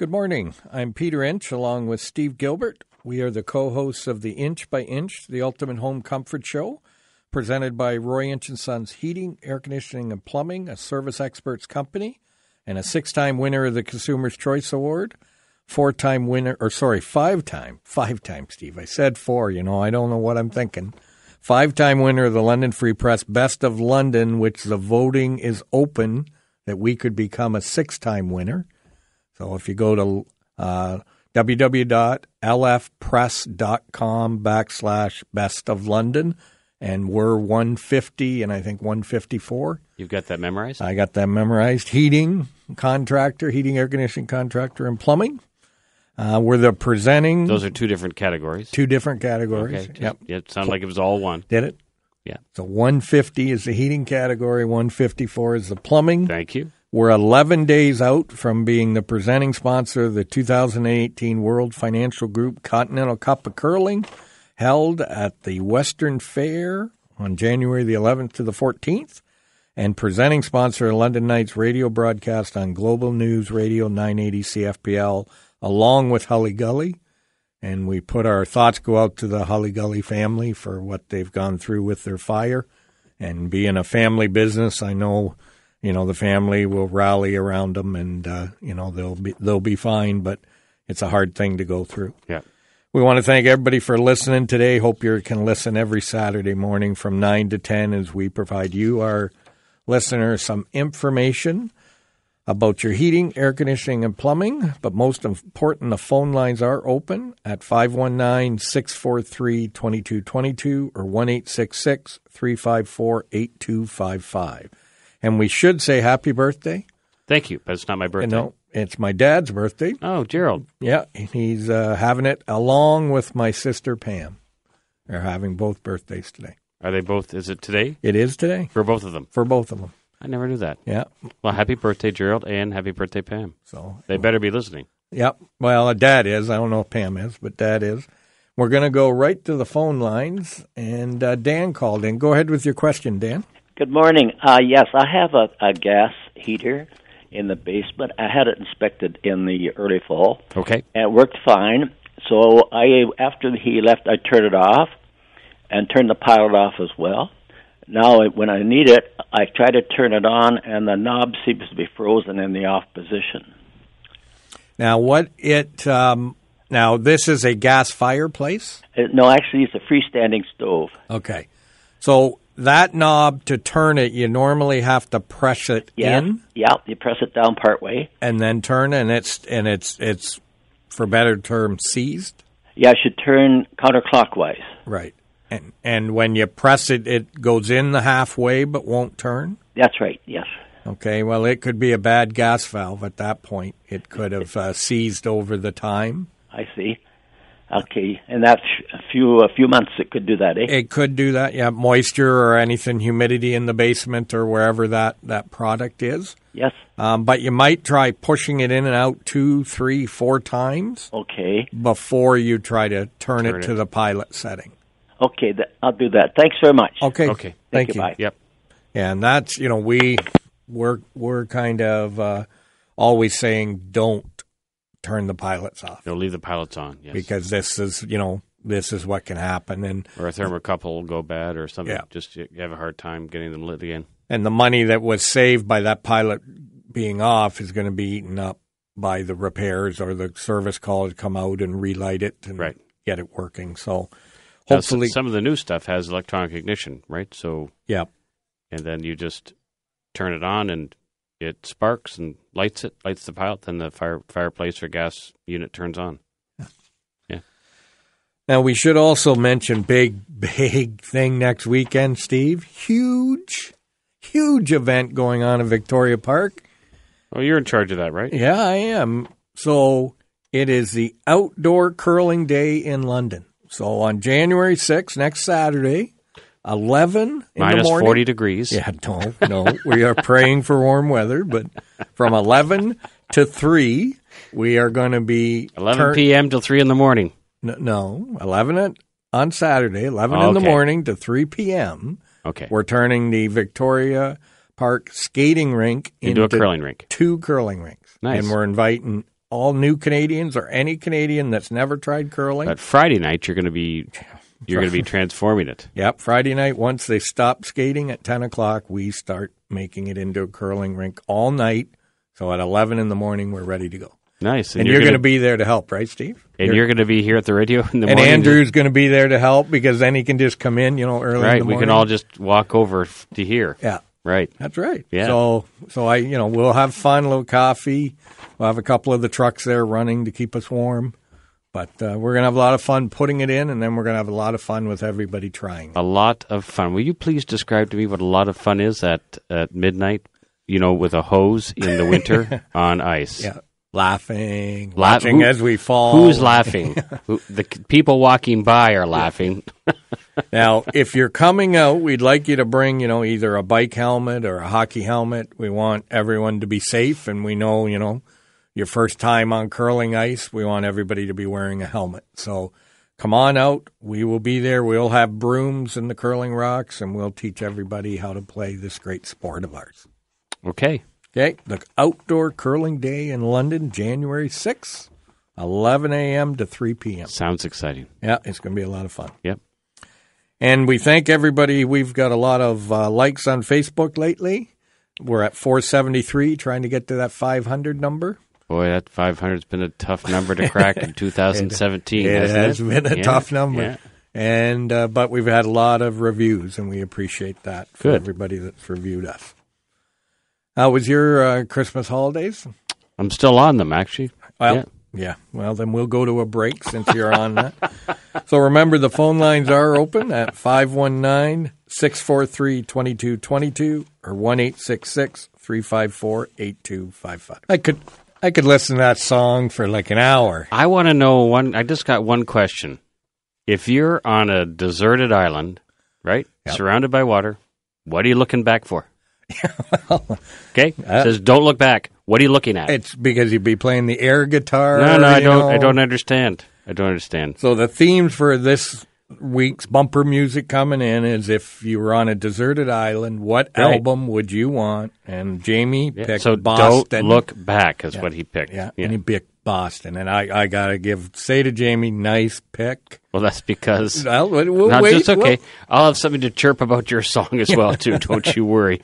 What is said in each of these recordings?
Good morning. I'm Peter Inch along with Steve Gilbert. We are the co hosts of the Inch by Inch, the Ultimate Home Comfort Show, presented by Roy Inch and Sons Heating, Air Conditioning, and Plumbing, a service experts company, and a six time winner of the Consumer's Choice Award. Four time winner, or sorry, five time, five time, Steve. I said four, you know, I don't know what I'm thinking. Five time winner of the London Free Press Best of London, which the voting is open that we could become a six time winner. So if you go to uh, www.lfpress.com backslash best of London, and we're 150 and I think 154. You've got that memorized? I got that memorized. Heating contractor, heating, air conditioning contractor, and plumbing. Uh, we're the presenting. Those are two different categories. Two different categories. Okay. Yep. It sounded like it was all one. Did it? Yeah. So 150 is the heating category, 154 is the plumbing. Thank you. We're 11 days out from being the presenting sponsor of the 2018 World Financial Group Continental Cup of Curling, held at the Western Fair on January the 11th to the 14th, and presenting sponsor of London Knights radio broadcast on Global News Radio 980 CFPL, along with Hully Gully. And we put our thoughts go out to the Hully Gully family for what they've gone through with their fire. And being a family business, I know you know the family will rally around them and uh, you know they'll be they'll be fine but it's a hard thing to go through. Yeah. we want to thank everybody for listening today. Hope you can listen every saturday morning from 9 to 10 as we provide you our listeners some information about your heating air conditioning and plumbing. But most important the phone lines are open at 519-643-2222 or 1-866-354-8255 and we should say happy birthday. Thank you, but it's not my birthday. No, it's my dad's birthday. Oh, Gerald. Yeah, he's uh, having it along with my sister Pam. They're having both birthdays today. Are they both? Is it today It is today for both of them? for both of them. I never knew that. Yeah. Well, happy birthday, Gerald, and happy birthday, Pam. So, They better be listening. yep. Well, dad is. I don't know if Pam is, but dad is. We're going to go right to the phone lines, and uh, Dan called in. Go ahead with your question, Dan. Good morning. Uh, yes, I have a, a gas heater in the basement. I had it inspected in the early fall, Okay. and it worked fine. So I, after he left, I turned it off and turned the pilot off as well. Now, when I need it, I try to turn it on, and the knob seems to be frozen in the off position. Now, what it um, now this is a gas fireplace. It, no, actually, it's a freestanding stove. Okay, so that knob to turn it, you normally have to press it Yeah, in yeah. You press it down part way. and then turn, and it's and it's it's for better term seized. Yeah, I should turn counterclockwise. Right. And and when you press it, it goes in the halfway but won't turn. That's right. Yes. Okay. Well, it could be a bad gas valve at that point. It could have uh, seized over the time. I see. Okay, and that's a few a few months it could do that, eh? It could do that. Yeah, moisture or anything, humidity in the basement or wherever that that product is. Yes. Um, but you might try pushing it in and out two, three, four times Okay. before you try to turn, Turn it it. to the pilot setting. Okay, th- I'll do that. Thanks very much. Okay. Okay. Thank, you, you. bye. Yep. And that's you know we we're we're kind of uh, always saying don't turn the pilots off You'll leave the pilots on. Yes. because this is you know this is what can happen and or a thermocouple will go bad or something. Yeah. Just you have a hard time getting them lit again. and the money that was saved by that pilot being off is going to be eaten up by the repairs or the service call to come out and relight it and Right. get it working. So Now, hopefully, some of the new stuff has electronic ignition, right? So, yeah. and then you just turn it on and it sparks and lights it, lights the pilot. Then the fire fireplace or gas unit turns on. Yeah. Now we should also mention big, big thing next weekend, Steve. Huge, huge event going on in Victoria Park. Oh, you're in charge of that, right? Yeah, I am. So it is the outdoor curling day in London. So on January 6th, next Saturday, 11 in the morning. 40 degrees. Yeah, no, no. we are praying for warm weather, but from 11 to 3, we are going to be 11 turn- p.m. till 3 in the morning. No, no, 11 at, on Saturday, 11 in the Okay. morning to 3 p.m. Okay. We're turning the Victoria Park skating rink Into a curling rink. two curling rinks. Nice. And we're inviting all new Canadians or any Canadian that's never tried curling. But Friday night, you're going to be you're going to be transforming it. Yep, Friday night. Once they stop skating at ten o'clock, we start making it into a curling rink all night. So at eleven in the morning, we're ready to go. Nice, And, you're, going to be there to help, right, Steve? and you're, going to be here at the radio in the and morning. Andrew's going to be there to help because then he can just come in, you know, early. in right? We can all just walk over to here. yeah. Right. That's right. Yeah. So, so I, you know, we'll have fun, a little coffee. We'll have a couple of the trucks there running to keep us warm. But uh, we're going to have a lot of fun putting it in, and then we're going to have a lot of fun with everybody trying. A lot of fun. Will you please describe to me what a lot of fun is at at midnight? You know, with a hose in the winter on ice. Yeah. Laughing, La- watching who- as we fall. Who's laughing? Who, the people walking by are laughing. Now, if you're coming out, we'd like you to bring, you know, either a bike helmet or a hockey helmet. We want everyone to be safe, and we know, you know, your first time on curling ice, we want everybody to be wearing a helmet. So come on out. We will be there. We'll have brooms in the curling rocks, and we'll teach everybody how to play this great sport of ours. Okay. Okay, the Outdoor Curling Day in London, January 6th, 11 a.m. to 3 p.m. Sounds exciting. Yeah, it's going to be a lot of fun. Yep. And we thank everybody. We've got a lot of uh, likes on Facebook lately. We're at 473, trying to get to that 500 number. Boy, that 500's been a tough number to crack in 2017. It has it? been a Yeah, tough number. yeah. And uh, but we've had a lot of reviews, and we appreciate that for Good. everybody that's reviewed us. How was your uh, Christmas holidays? I'm still on them, actually. Well, Yeah. yeah. Well, then we'll go to a break since you're on that. So remember, the phone lines are open at 519 643 2222 or 1 354 8255. I could. I could listen to that song for like an hour. I want to know one. I just got one question. If you're on a deserted island, right, Yep. surrounded by water, what are you looking back for? okay, Uh, says don't look back. What are you looking at? It's because you'd be playing the air guitar. no, no, I don't. I don't understand. I don't understand. So the themes for this week's bumper music coming in is if you were on a deserted island, what Right. album would you want? And Jamie Yeah, picked so Boston. don't look back is what he picked. Yeah, and he picked Boston, and I, I gotta give say to Jamie, nice pick. Well, that's because. Well, we'll, wait. just okay. Well, I'll have something to chirp about your song as well too. Don't you worry.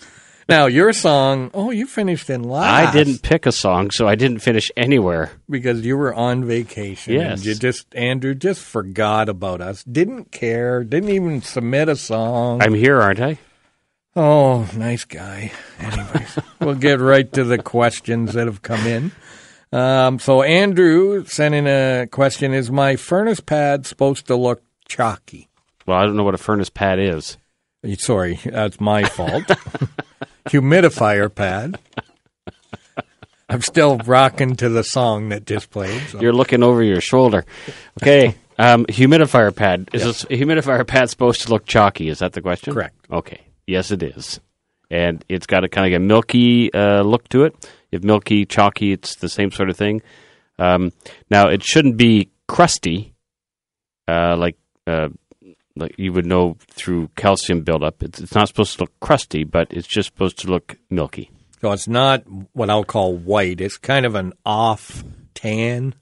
Now your song. Oh, you finished in last. I didn't pick a song, so I didn't finish anywhere. because you were on vacation. Yes. and you just Andrew just forgot about us. Didn't care. Didn't even submit a song. I'm here, aren't I? Oh, nice guy. Anyways, we'll get right to the questions that have come in. Um, so Andrew sent in a question: Is my furnace pad supposed to look chalky? Well, I don't know what a furnace pad is. Sorry, that's my fault. Humidifier pad. I'm still rocking to the song that just played. so- You're looking over your shoulder. Okay. Um, humidifier pad. Is this, a humidifier pad supposed to look chalky? Is that the question? Correct. Okay. Yes, it is. And it's got a kind of a milky uh, look to it. If milky, chalky, it's the same sort of thing. Um, now, it shouldn't be crusty, uh, like uh, like you would know through calcium buildup. It's, it's not supposed to look crusty, but it's just supposed to look milky. So it's not what I'll call white. It's kind of an off tan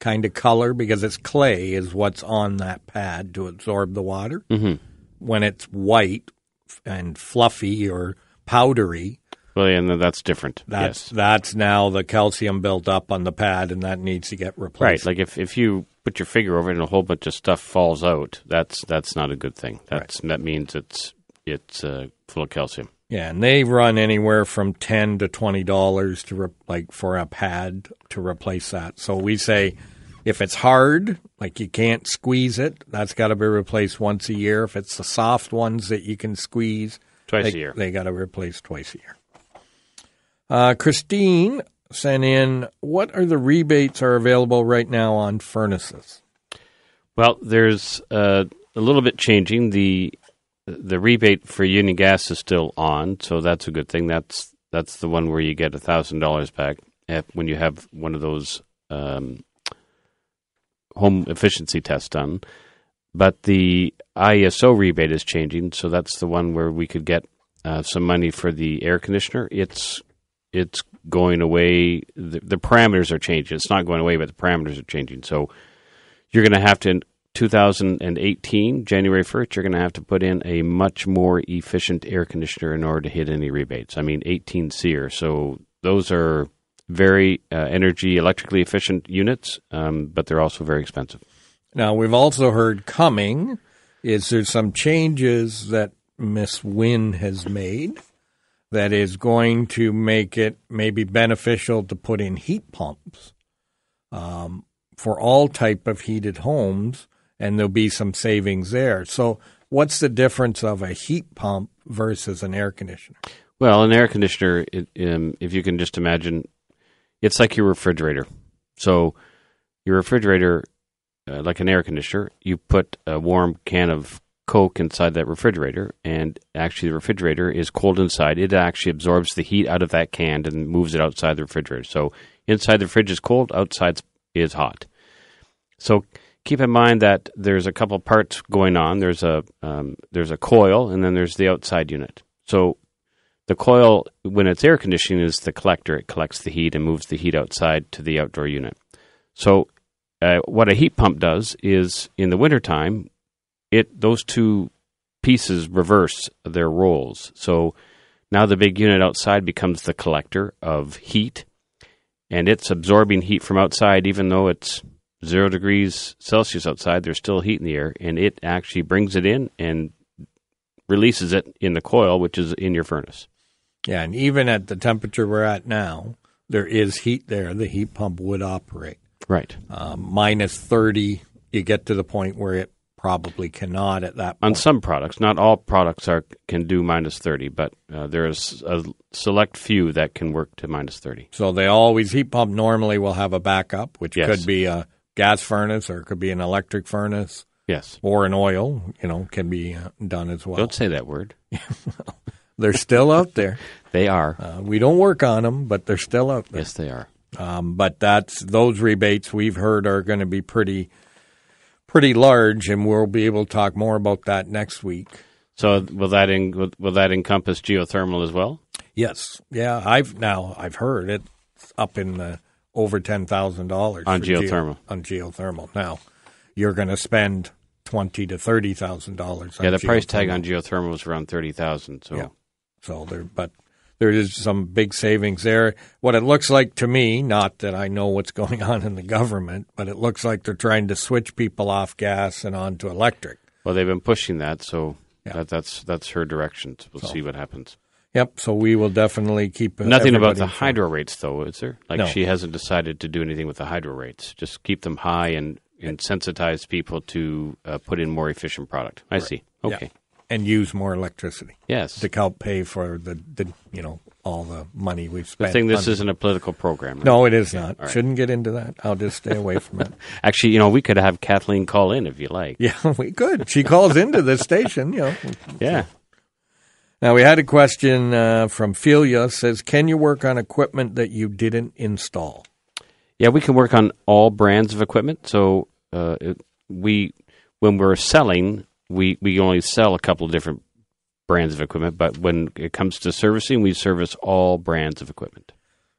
kind of color because it's clay is what's on that pad to absorb the water. Mhm. When it's white and fluffy or powdery, Well, and then that's different. that's yes. that's now the calcium built up on the pad and that needs to get replaced. Right, like if, if you put your finger over it and a whole bunch of stuff falls out, that's that's not a good thing. That's that means it's it's uh, full of calcium. Yeah, and they run anywhere from ten to twenty dollars to re- like for a pad to replace that. So we say if it's hard, like you can't squeeze it, that's got to be replaced once a year. If it's the soft ones that you can squeeze, Twice they, a year. they got to replace twice a year. Uh, Christine sent in, what are the rebates are available right now on furnaces? Well, there's uh, a little bit changing. the The rebate for Union Gas is still on, so that's a good thing. That's that's the one where you get thousand dollars back if, when you have one of those um, home efficiency tests done. But the ISO rebate is changing, so that's the one where we could get uh, some money for the air conditioner. It's it's going away. The, the parameters are changing. It's not going away, but the parameters are changing. So you're going to have to, in 2018, January 1st, you're going to have to put in a much more efficient air conditioner in order to hit any rebates. I mean, 18 SEER. So those are very uh, energy electrically efficient units, um, but they're also very expensive. Now, we've also heard coming is there some changes that Miss Wynne has made that is going to make it maybe beneficial to put in heat pumps um, for all type of heated homes, and there'll be some savings there. So, what's the difference of a heat pump versus an air conditioner? Well, an air conditioner, it, um, if you can just imagine, it's like your refrigerator. So, your refrigerator, uh, like an air conditioner, you put a warm can of Coke inside that refrigerator, and actually the refrigerator is cold inside. It actually absorbs the heat out of that can and moves it outside the refrigerator. So inside the fridge is cold, outside is hot. So keep in mind that there's a couple parts going on. There's a um, there's a coil, and then there's the outside unit. So the coil, when it's air conditioning, is the collector. It collects the heat and moves the heat outside to the outdoor unit. So uh, what a heat pump does is in the wintertime, it those two pieces reverse their roles. So now the big unit outside becomes the collector of heat, and it's absorbing heat from outside, even though it's zero degrees Celsius outside. There's still heat in the air, and it actually brings it in and releases it in the coil, which is in your furnace. Yeah, and even at the temperature we're at now, there is heat there. The heat pump would operate. Right. Um, minus 30, you get to the point where it probably cannot at that point. On some products, not all products are can do minus 30, but uh, there's a select few that can work to minus 30. So they always, heat pump normally will have a backup, which Yes. could be a gas furnace or it could be an electric furnace Yes. or an oil, you know, can be uh, done as well. Don't say that word. They're still out there. They are. Uh, we don't work on them, but they're still out there. yes, they are. Um, but that's those rebates we've heard are going to be pretty pretty large, and we'll be able to talk more about that next week. So will that in, will, that encompass geothermal as well? Yes, yeah, I've now I've heard it's up in the over ten thousand dollars On geothermal. on geothermal. Now you're going to spend twenty to thirty thousand dollars. Yeah, the price tag on geothermal was around thirty thousand. So Yeah. So there, but there is some big savings there. What it looks like to me, not that I know what's going on in the government, but it looks like they're trying to switch people off gas and onto electric. well, they've been pushing that. So Yeah. that, that's that's her direction. We'll see what happens. Yep. So we will definitely keep Nothing about the hydro rates, though, is there? Like No. she hasn't decided to do anything with the hydro rates. Just keep them high and, and sensitize people to uh, put in more efficient product. I see. Yeah. And use more electricity Yes. to help pay for the, the you know all the money we've spent. I think this on- isn't a political program. right? No, it is not. right. Shouldn't get into that. I'll just stay away from it. Actually, you know, we could have Kathleen call in if you like. Yeah, we could. She calls into the station, you know. Yeah. Now we had a question uh, from Philia says, "Can you work on equipment that you didn't install?" Yeah, we can work on all brands of equipment. So uh, it, we, when we're selling, we, we only sell a couple of different brands of equipment. But when it comes to servicing, we service all brands of equipment.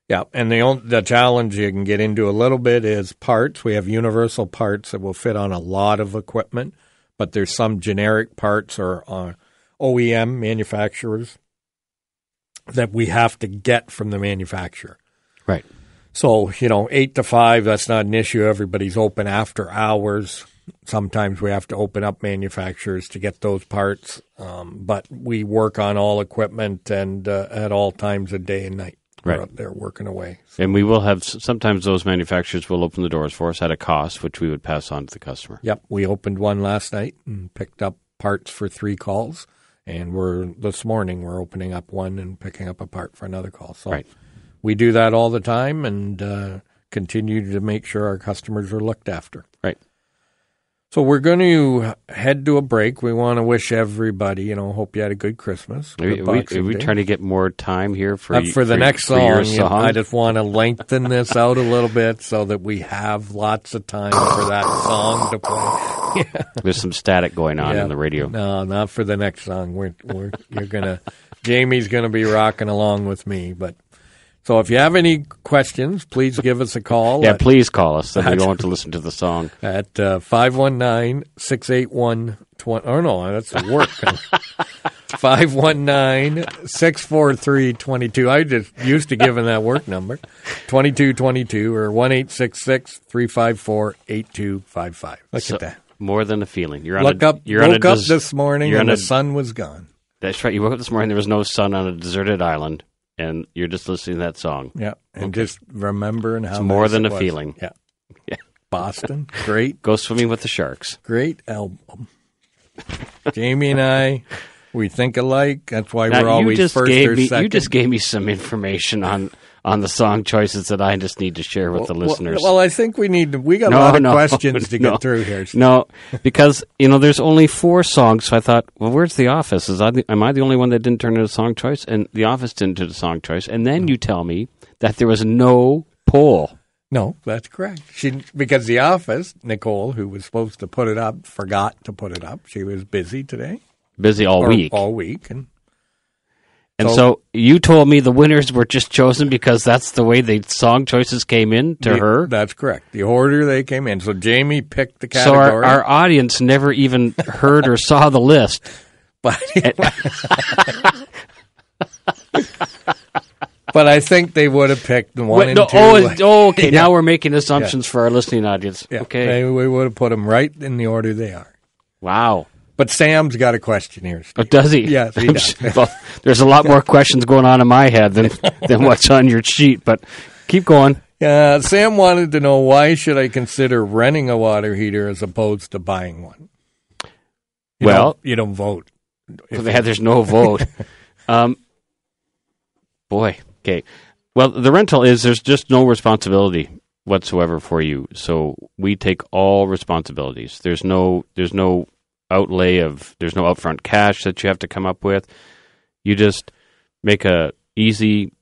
Yeah, and the only, the challenge you can get into a little bit is parts. We have universal parts that will fit on a lot of equipment, but there's some generic parts or uh, OEM manufacturers that we have to get from the manufacturer. Right. So, you know, eight to five, that's not an issue. Everybody's open after hours. Sometimes we have to open up manufacturers to get those parts, um, but we work on all equipment and uh, at all times of day and night. Right. We're up there working away. And we will have sometimes those manufacturers will open the doors for us at a cost, which we would pass on to the customer. Yep, we opened one last night and picked up parts for three calls, and we're this morning we're opening up one and picking up a part for another call. So Right. we do that all the time and uh, continue to make sure our customers are looked after. Right. So we're going to head to a break. We want to wish everybody, you know, hope you had a good Christmas. We, good are we, are we Day. tring to get more time here for Uh, for the next for song, song? I just want to lengthen this out a little bit so that we have lots of time for that song to play. There's some static going on Yeah. in the radio. No, not for the next song. We're, we're you're gonna Jamie's gonna be rocking along with me, but So if you have any questions, please give us a call Yeah, at, please call us. We don't want to listen to the song. at uh, 519-681-20. Oh, no, that's a work. 519-643-22. I just used to giving that work number. 2222 or 1-866-354-8255. Look So- at that. More than a feeling. You're on Look a, up, you're on a woke up this morning and on the sun was gone. That's right. You woke up this morning. There was no sun on a deserted island, and you're just listening to that song. Yeah, and just remembering how It's more nice than a was. feeling. Yeah. Yeah. Boston, great, Go swimming with the sharks. great album. Jamie and I, we think alike. That's why Now, we're always first or me second. you just gave me some information on on the song choices that I just need to share with the listeners. Well, I think we need to. We got No, a lot of no, questions to no. get through here. No, because you know there's only four songs. So I thought, well, where's The Office? Is I the, am I the only one that didn't turn into song choice? And The Office didn't do the song choice. And then you tell me that there was no poll. No, that's correct. She because the office, Nicole, who was supposed to put it up, forgot to put it up. She was busy today Busy all or week. all week, and and so- so, you told me the winners were just chosen because that's the way the song choices came in to the- her. That's correct. The order they came in. So Jamie picked the So our, our audience never even heard or saw the list. but, but I think they would have picked the one Wait, and no, two. oh, oh, okay. Yeah. Now we're making assumptions for our listening audience. Yeah, okay. they- we would have put them right in the order they are. Wow. But Sam's got a question here. Oh, does he? Yes, he does. well, there's a lot more questions going on in my head than than what's on your sheet. But keep going. Uh, Sam wanted to know why should I consider renting a water heater as opposed to buying one? You Well- don't, you don't vote. Yeah, there's no vote. um, boy. Okay. Well, the rental is there's just no responsibility whatsoever for you. So we take all responsibilities. There's no there's no outlay of there's no upfront cash that you have to come up with. You just make a easy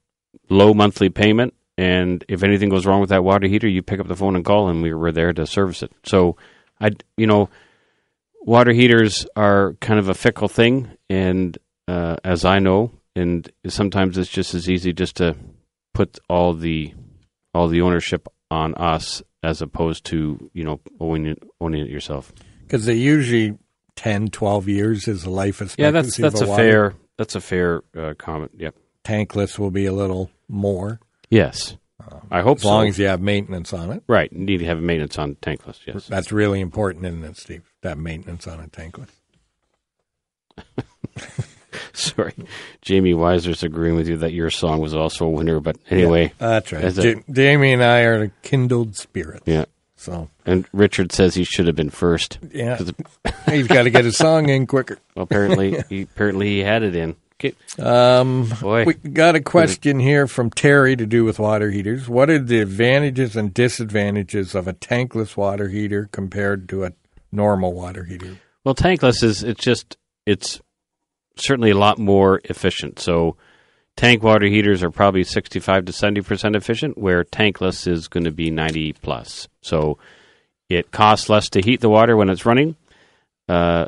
low monthly payment and if anything goes wrong with that water heater, you pick up the phone and call and we were there to service it. So I you know water heaters are kind of a fickle thing, and uh, as I know, and sometimes it's just as easy just to put all the all the ownership on us as opposed to you know owning it, owning it yourself. because they usually 10, 12 years is the life expectancy. Yeah, that's that's a a fair that's a fair uh, comment. Yep. Tankless will be a little more Yes, I hope as long as you have maintenance on it. right. You need to have maintenance on tankless. Yes. That's really important, isn't it, Steve? That maintenance on a tankless. Sorry, Jamie Weiser's agreeing with you that your song was also a winner. But anyway, That's right. Jamie and I are kindled spirits. yeah. So And Richard says he should have been first. Yeah, he's got to get his song in quicker. Well, apparently, he, apparently he had it in. Okay. Um, Boy. we got a question here from Terry to do with water heaters. What are the advantages and disadvantages of a tankless water heater compared to a normal water heater? Well, tankless is it's just it's certainly a lot more efficient. So tank water heaters are probably 65 to 70% efficient where tankless is going to be 90 plus. So it costs less to heat the water when it's running. Uh,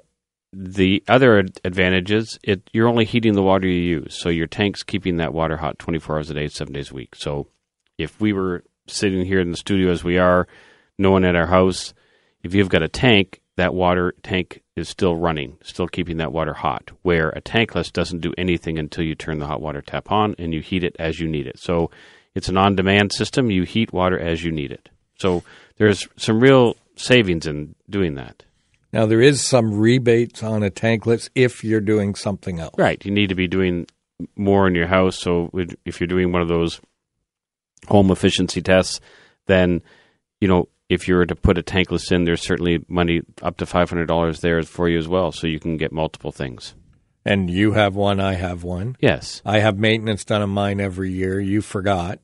the other ad- advantages, it you're only heating the water you use. So your tank's keeping that water hot 24 hours a day, 7 days a week. So if we were sitting here in the studio as we are, no one at our house, if you've got a tank, that water tank is still running, still keeping that water hot. Where a tankless doesn't do anything until you turn the hot water tap on and you heat it as you need it. So it's an on demand system. You heat water as you need it. So there's some real savings in doing that. Now there is some rebates on a tankless if you're doing something else. Right. You need to be doing more in your house. So if you're doing one of those home efficiency tests, then, you know, if you were to put a tankless in, there's certainly money up to $500 there for you as well. So you can get multiple things. And you have one, I have one. Yes. I have maintenance done on mine every year. You forgot,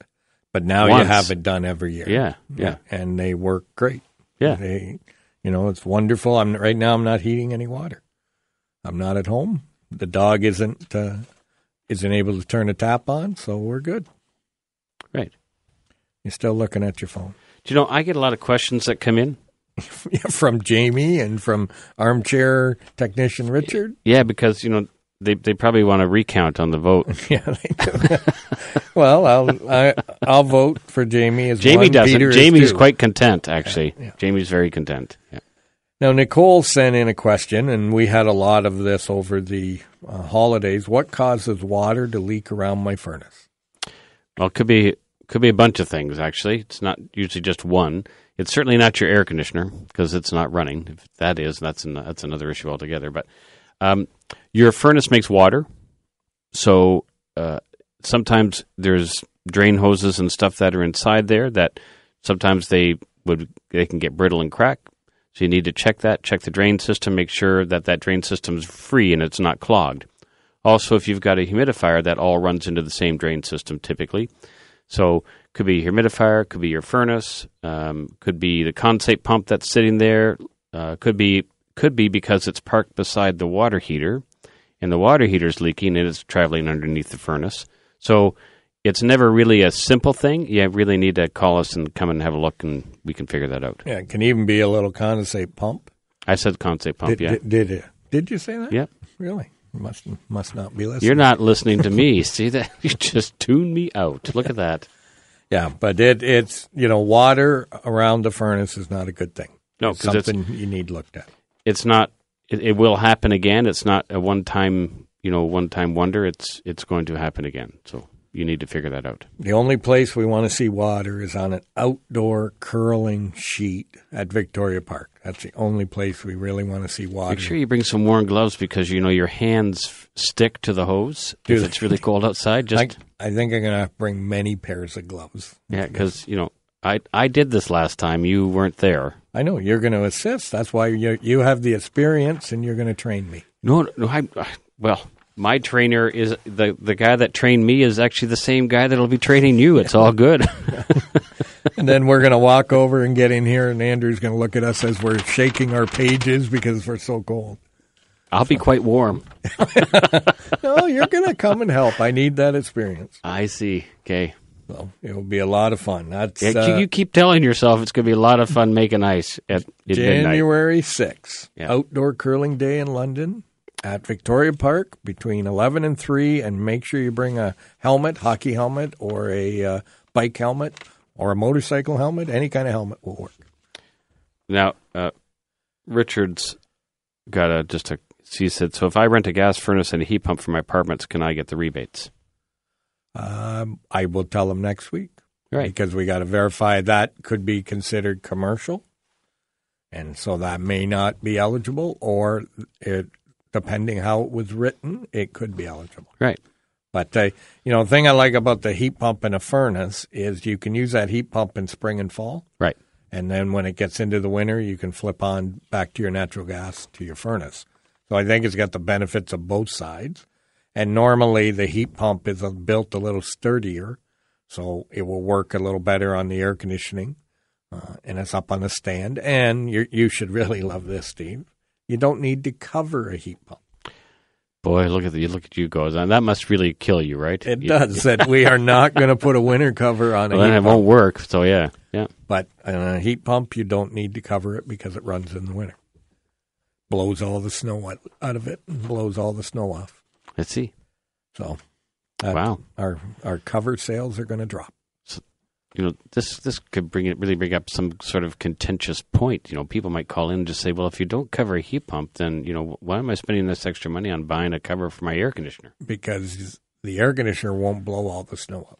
but now you have it done every year. Yeah. Yeah. and they work great. Yeah. They, you know, it's wonderful. I'm right now. I'm not heating any water. I'm not at home. The dog isn't uh, isn't able to turn a tap on, so we're good. Right. You're still looking at your phone. Do you know, I get a lot of questions that come in. From Jamie and from armchair technician Richard. Yeah, because, you know, they they probably want to recount on the vote. yeah, they do. well, I'll I, I'll vote for Jamie as Jamie one. doesn't. Peter is Jamie's quite content, actually. Jamie's very content. Yeah. Now, Nicole sent in a question, and we had a lot of this over the uh, holidays. What causes water to leak around my furnace? Well, it could be could be a bunch of things. Actually, it's not usually just one. It's certainly not your air conditioner because it's not running. If that is, that's an, that's another issue altogether. But um, your furnace makes water, so uh, sometimes there's drain hoses and stuff that are inside there that sometimes they would they can get brittle and crack. So you need to check that, check the drain system, make sure that that drain system is free and it's not clogged. Also, if you've got a humidifier, that all runs into the same drain system typically. So could be your humidifier, could be your furnace, um, could be the condensate pump that's sitting there, uh, could be could be because it's parked beside the water heater, and the water heater's leaking and it's traveling underneath the furnace. So it's never really a simple thing. You really need to call us and come and have a look, and we can figure that out. Yeah, it can even be a little condensate pump. I said condensate pump. Did, yeah. did, did, did you say that? Yep. Really? Must must not be listening. You're not listening to me. See that? You just tuned me out. Look at that. Yeah, but it it's you know water around the furnace is not a good thing. No, it's- something you need looked at. It's not. It, it will happen again. It's not a one time. You know, one time wonder. It's it's going to happen again. So you need to figure that out. The only place we want to see water is on an outdoor curling sheet at Victoria Park. That's the only place we really want to see water. Make sure you bring some warm gloves because you know your hands stick to the hose Do if it's really cold outside. Just I, I think I'm gonna to bring many pairs of gloves. yeah, because you know I I did this last time. You weren't there. I know you're going to assist. That's why you you have the experience and you're going to train me. No, no. I, I well, my trainer is the the guy that trained me is actually the same guy that'll be training you. It's all good. And then we're going to walk over and get in here, and Andrew's going to look at us as we're shaking our pages because we're so cold. I'll be quite warm. No, you're going to come and help. I need that experience. I see. Okay. So it'll be a lot of fun. That's Yeah, uh, you, keep telling yourself it's going to be a lot of fun making ice at, at midnight. January 6th, Yeah. outdoor curling day in London at Victoria Park between 11 and 3. And make sure you bring a helmet, hockey helmet, or a uh, bike helmet, or a motorcycle helmet. Any kind of helmet will work. Now, uh, Richard's got a just a. She said, "So if I rent a gas furnace and a heat pump for my apartments, can I get the rebates?" Um, I will tell them next week. Right. Because we got to verify that could be considered commercial. And so that may not be eligible, or it, depending how it was written, it could be eligible. Right. But uh, you know, the thing I like about the heat pump in a furnace is you can use that heat pump in spring and fall, Right. and then when it gets into the winter, you can flip on back to your natural gas to your furnace. So I think it's got the benefits of both sides. And normally the heat pump is built a little sturdier, so it will work a little better on the air conditioning. Uh, and it's up on the stand. And you you should really love this, Steve. You don't need to cover a heat pump. Boy, look at the look at you goes on. That must really kill you, right? It You- does that we are not going to put a winter cover on a Well, then heat it pump. won't work. So yeah, yeah. But a heat pump, you don't need to cover it because it runs in the winter. Blows all the snow out- out of it and blows all the snow off. Let's see. So, Wow. our our cover sales are going to drop. You know, this this could bring it really bring up some sort of contentious point. You know, people might call in and just say, "Well, if you don't cover a heat pump, then you know, why am I spending this extra money on buying a cover for my air conditioner?" because the air conditioner won't blow all the snow up,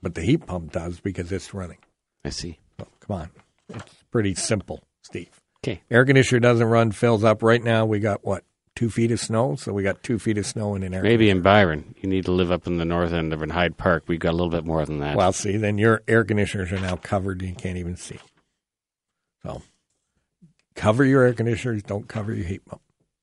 but the heat pump does because it's running. I see. So, come on, it's pretty simple, Steve. Okay. Air conditioner doesn't run, fills up. Right now, we got what two feet of snow, so we got two feet of snow in an air. Maybe in Byron, you need to live up in the north end of in Hyde Park. We've got a little bit more than that. Well, see, then your air conditioners are now covered and you can't even see. So cover your air conditioners, don't cover your heat pump.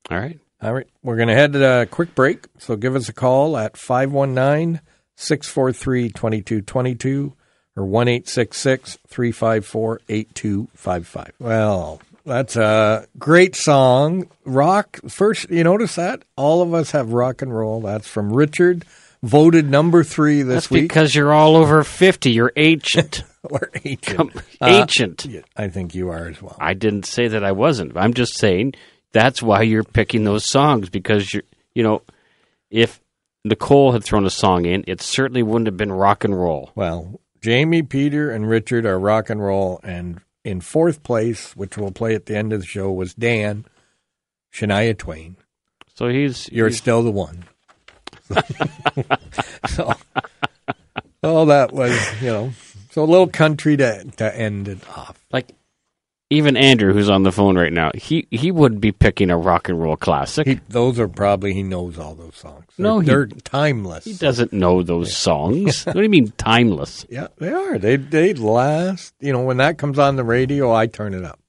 All right. All right, we're going to head to a quick break. So give us a call at 519 643 2222 or 1 354 8255. Well, that's a great song. Rock, first, you notice that? All of us have rock and roll. That's from Richard, voted number three this That's week. because you're all over 50. You're ancient. Or ancient. Come- Uh, ancient. I think you are as well. I didn't say that I wasn't. I'm just saying that's why you're picking those songs because you're you know, if Nicole had thrown a song in, it certainly wouldn't have been rock and roll. Well, Jamie, Peter, and Richard are rock and roll, and in fourth place, which we'll play at the end of the show, was Dan, Shania Twain. So he's You're he's- still the one. so, oh, that was you know, so a little country to to end it off. Even Andrew, who's on the phone right now. He he would be picking a rock and roll classic. He, those are probably he knows all those songs. They're, No, he- they're timeless. He doesn't know those songs. what do you mean timeless? Yeah, they are. They they last. You know, when that comes on the radio, I turn it up,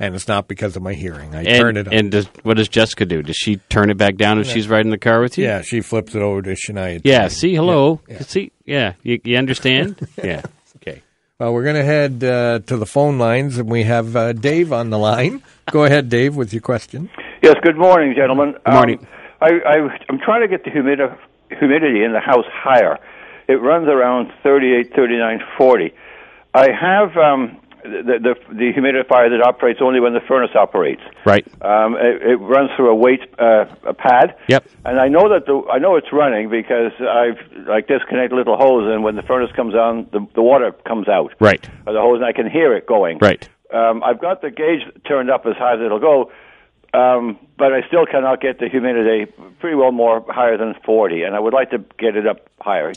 and it's not because of my hearing. I turn it And, up. and does, what does Jessica do? Does she turn it back down if she's riding the car with you? yeah, she flips it over to Shania. Yeah. See, hello. Yeah, yeah. See, yeah. You, you understand? yeah. Okay. Well, we're going to head uh, to the phone lines, and we have uh, Dave on the line. Go ahead, Dave, with your question. Yes, good morning, gentlemen. Good morning. Um, I, I, I'm trying to get the humidi- humidity in the house higher. It runs around 38, 39, 40. I have um, the, the, the humidifier that operates only when the furnace operates. Right. Um, it, it runs through a weight uh, a pad. Yep. And I know that the I know it's running because I've like disconnected a little hose, and when the furnace comes on, the, the water comes out. Right. Of the hose, and I can hear it going. Right. Um, I've got the gauge turned up as high as it'll go, um, but I still cannot get the humidity pretty well more higher than 40, and I would like to get it up higher.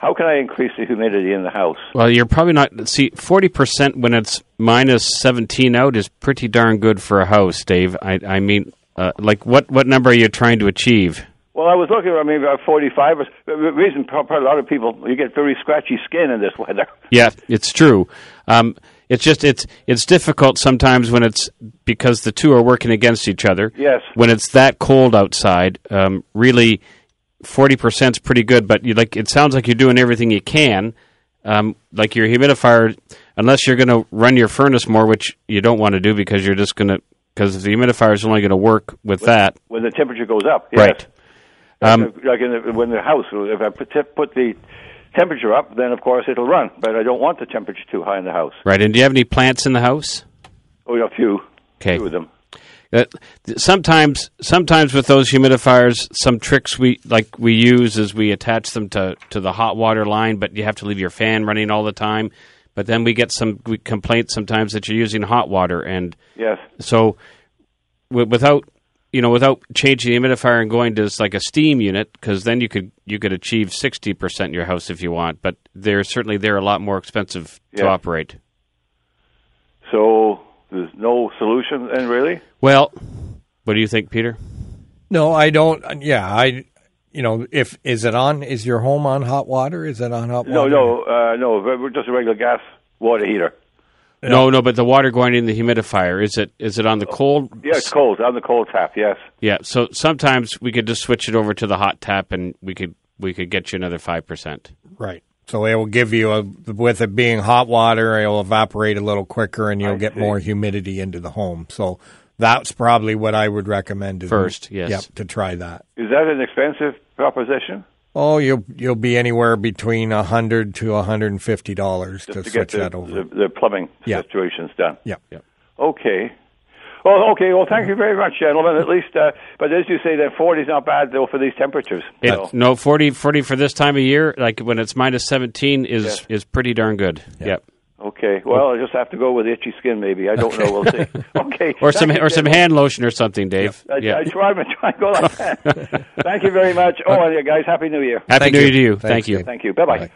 How can I increase the humidity in the house? Well, you're probably not. See, 40% when it's minus 17 out is pretty darn good for a house, Dave. I, I mean, uh, like, what, what number are you trying to achieve? Well, I was looking at maybe about 45. Or, the reason probably a lot of people you get very scratchy skin in this weather. Yeah, it's true. Um, it's just it's it's difficult sometimes when it's because the two are working against each other. Yes. When it's that cold outside, um, really, forty percent is pretty good. But you like it sounds like you're doing everything you can. Um, like your humidifier, unless you're going to run your furnace more, which you don't want to do because you're just going to because the humidifier is only going to work with that. when the temperature goes up. Yes. Right. Um, like, like in the, when the house, if I put, put the temperature up, then of course it'll run. But I don't want the temperature too high in the house. Right. And do you have any plants in the house? Oh, a few. Okay. Few of them. Uh, sometimes, sometimes with those humidifiers, some tricks we like we use is we attach them to, to the hot water line, but you have to leave your fan running all the time. But then we get some we complaints sometimes that you're using hot water, and Yes. so w- without you know without changing the humidifier and going to s- like a steam unit, because then you could you could achieve sixty percent in your house if you want. But they're certainly they're a lot more expensive to operate. So there's no solution then, really? Well, what do you think, Peter? No, I don't. Yeah, I. You know, if is it on? Is your home on hot water? Is it on hot No, water? no, uh, no. We're just a regular gas water heater. No, no, but the water going in the humidifier is it is it on the cold? Yeah, it's cold. On the cold tap, yes. Yeah. So sometimes we could just switch it over to the hot tap, and we could we could get you another five percent. Right. So it will give you a with it being hot water, it'll evaporate a little quicker, and you'll I get see. more humidity into the home. So that's probably what I would recommend is- First, yes. Yep, to try that. Is that an expensive proposition? Oh, you'll you'll be anywhere between a hundred to a hundred and fifty dollars to to switch get the, that over. the, the plumbing Yeah. situations done. yeah. Okay. Well, okay. Well, thank you very much, gentlemen. At least, uh, but as you say, that 40 is not bad though for these temperatures. It, So, no, 40, 40 for this time of year, like when it's minus seventeen, is Yes. is pretty darn good. Yep. Okay. Well, I just have to go with itchy skin, maybe. I don't know. We'll see. Okay. Or some you, or some hand lotion or something, Dave. I, yeah. I try, I try and go like that. Thank you very much. Oh, and yeah, guys, happy New Year. Happy Thank New you. Year to you. Thanks, Thank you. Dave. Thank you. Bye bye. Bye.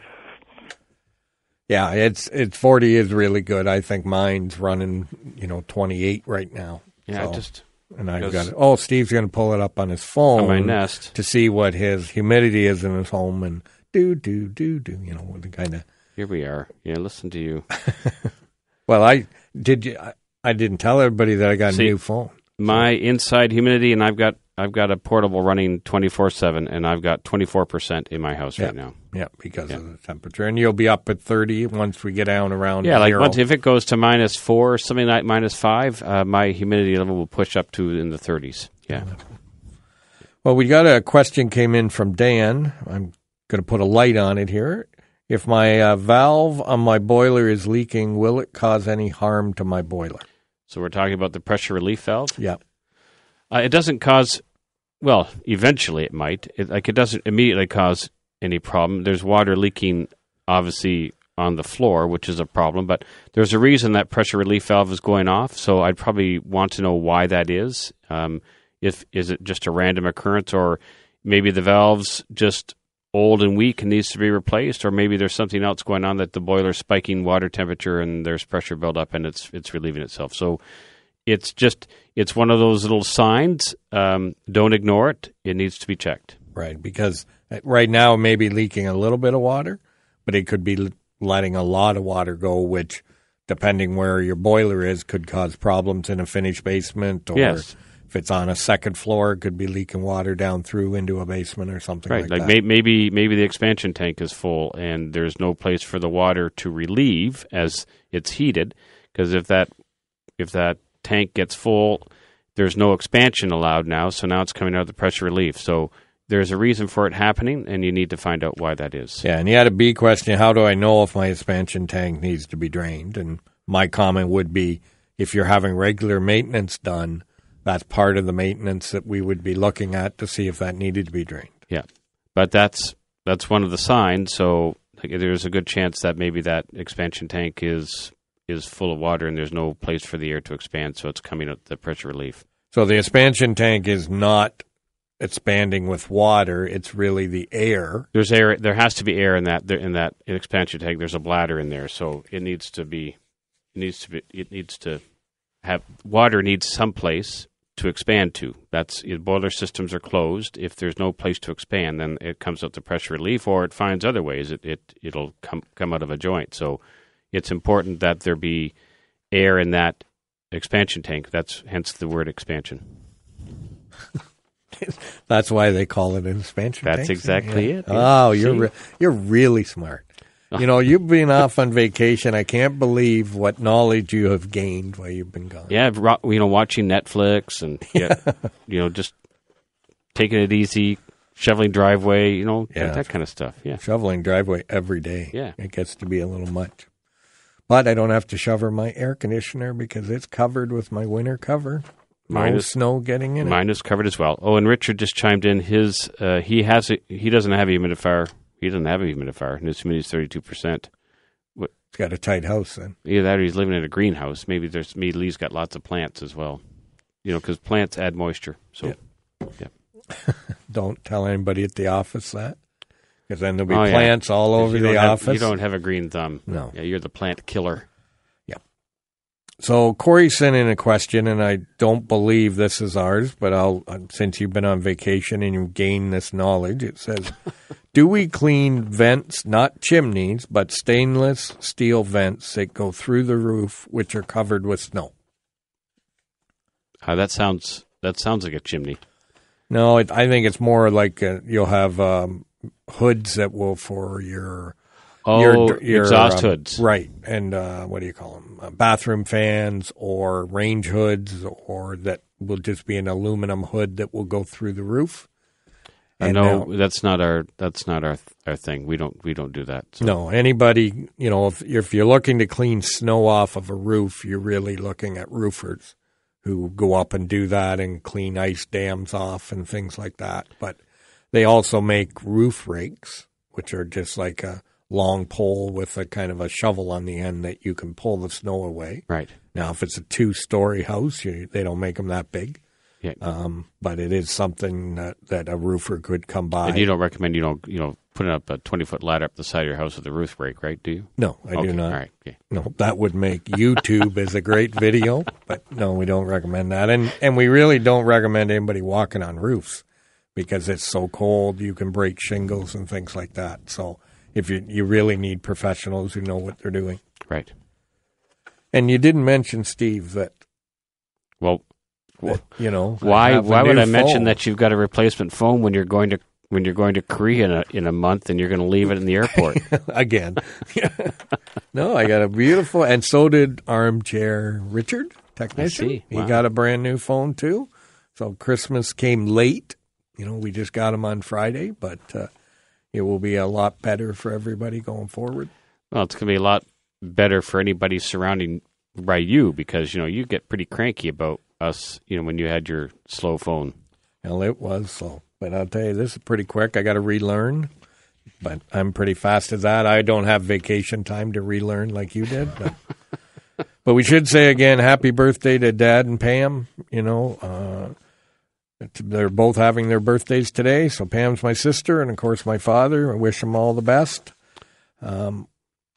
Yeah, it's it's forty is really good. I think mine's running, you know, twenty eight right now. Yeah, So- just and I've got it. Oh, Steve's going to pull it up on his phone On my Nest. to see what his humidity is in his home and do do do do. You know, the kind of. Here we are. Yeah, listen to you. Well, I did. You, I, I didn't tell everybody that I got a new phone. My inside humidity, and I've got I've got a portable running twenty four seven, and I've got twenty four percent in my house right now. Yeah, because of the temperature, and you'll be up at thirty once we get down around. Yeah, like once if it goes to minus four, something like minus five, uh, my humidity level will push up to in the thirties. Yeah. Well, we got a question came in from Dan. I'm going to put a light on it here. If my uh, valve on my boiler is leaking, will it cause any harm to my boiler? So we're talking about the pressure relief valve. Yeah. Uh, it doesn't cause well, eventually it might. It, like it doesn't immediately cause any problem. There's water leaking, obviously on the floor, which is a problem. But there's a reason that pressure relief valve is going off. So I'd probably want to know why that is. Um, if is it just a random occurrence, or maybe the valve's just old and weak and needs to be replaced, or maybe there's something else going on that the boiler's spiking water temperature and there's pressure buildup and it's it's relieving itself. So it's just it's one of those little signs. Um, don't ignore it. It needs to be checked. Right, because right now it may be leaking a little bit of water, but it could be letting a lot of water go, which, depending where your boiler is, could cause problems in a finished basement. Or Yes. If it's on a second floor, it could be leaking water down through into a basement or something Right, like, like may, maybe maybe the expansion tank is full and there's no place for the water to relieve as it's heated. Because if that if that tank gets full, there's no expansion allowed now. So now it's coming out of the pressure relief. So there's a reason for it happening, and you need to find out why that is. Yeah, and you had a B question how do I know if my expansion tank needs to be drained? And my comment would be if you're having regular maintenance done, that's part of the maintenance that we would be looking at to see if that needed to be drained. Yeah, but that's that's one of the signs. So there's a good chance that maybe that expansion tank is is full of water and there's no place for the air to expand, so it's coming out the pressure relief. So the expansion tank is not expanding with water; it's really the air. There's air. There has to be air in that in that expansion tank. There's a bladder in there, so it needs to be. It needs to be. It needs to have water. Needs some place to expand to. That's if boiler systems are closed. If there's no place to expand, then it comes out the pressure relief, or it finds other ways. It it it'll come come out of a joint. So it's important that there be air in that expansion tank. That's hence the word expansion. That's why they call it an expansion That's tank. exactly it, yeah. Oh, you're re- you're really smart. You know, you've been off on vacation. I can't believe what knowledge you have gained while you've been gone. Yeah, you know, watching Netflix and yeah, you know, just taking it easy, shoveling driveway, you know, Yeah. that, that kind of stuff. Yeah, Shoveling driveway every day. Yeah. It gets to be a little much. But I don't have to shovel my air conditioner because it's covered with my winter cover. Mine no is- snow getting in mine is covered as well. Oh, and Richard just chimed in. His uh, he has a, he doesn't have a humidifier. He doesn't have a humidifier, and his humidity is thirty two percent. He's got a tight house then. Either that, or he's living in a greenhouse. Maybe there's maybe Lee's got lots of plants as well. You know, because plants add moisture. So yeah. Don't tell anybody at the office that. Because then there'll be Oh, yeah. plants all over the have- office. You don't have a green thumb. No. Yeah, you're the plant killer. So Corey sent in a question, and I don't believe this is ours, but I'll uh, since you've been on vacation and you've gained this knowledge, it says, "Do we clean vents, not chimneys, but stainless steel vents that go through the roof, which are covered with snow?" Uh, that sounds that sounds like a chimney. No, it, I think it's more like uh, you'll have um, hoods that will for your Oh, your, your exhaust um, hoods. right? And uh, what do you call them? Uh, bathroom fans or range hoods, or that will just be an aluminum hood that will go through the roof. Uh, And no, now- that's not our that's not our our thing. We don't we don't do that. So. No, anybody, you know, if, if you're looking to clean snow off of a roof, you're really looking at roofers who go up and do that and clean ice dams off and things like that. But they also make roof rakes, which are just like a long pole with a kind of a shovel on the end that you can pull the snow away. Right. Now, if it's a two story house, you, they don't make them that big. Yeah. Um, but it is something that, that a roofer could come by. and you don't recommend you know you know putting up a twenty foot ladder up the side of your house with a roof rake, right? Do you? no, I okay. do not. All right. Okay. No, that would make YouTube as a great video, but no, we don't recommend that. And and we really don't recommend anybody walking on roofs because it's so cold you can break shingles and things like that. So if you you really need professionals who know what they're doing. Right. And you didn't mention Steve that, Well, that, you know why why would I mention that you've got a replacement phone when you're going to when you're going to Korea in a in a month and you're going to leave it in the airport? again? no, I got a beautiful, and so did armchair Richard technician. see. He got a brand new phone too. So Christmas came late. You know, we just got him on Friday, but uh, it will be a lot better for everybody going forward. well, it's going to be a lot better for anybody surrounding by you because you know you get pretty cranky about us. You know when you had your slow phone. Well, it was slow, But I'll tell you, this is pretty quick. I got to relearn, but I'm pretty fast at that. I don't have vacation time to relearn like you did. But, but we should say again, happy birthday to Dad and Pam. You know, uh, they're both having their birthdays today. So Pam's my sister, and of course my father. I wish them all the best. Um,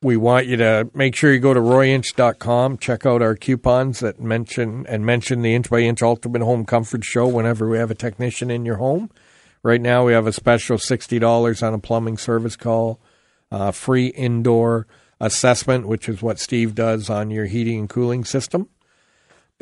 we want you to make sure you go to royinch.com, check out our coupons that mention and mention the inch by inch ultimate home comfort show whenever we have a technician in your home. Right now we have a special $60 on a plumbing service call, uh, free indoor assessment, which is what Steve does on your heating and cooling system.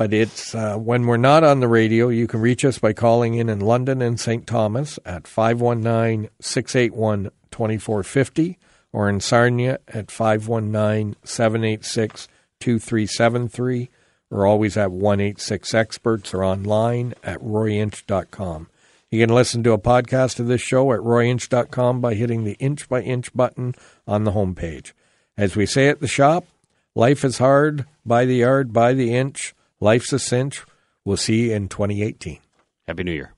But it's uh, when we're not on the radio, you can reach us by calling in in London and St. Thomas at 519 681 2450 or in Sarnia at 519 786 2373. We're always at 186 Experts or online at royinch.com. You can listen to a podcast of this show at royinch.com by hitting the inch by inch button on the homepage. As we say at the shop, life is hard, by the yard, by the inch, life's a cinch. We'll see you in 2018. Happy New Year.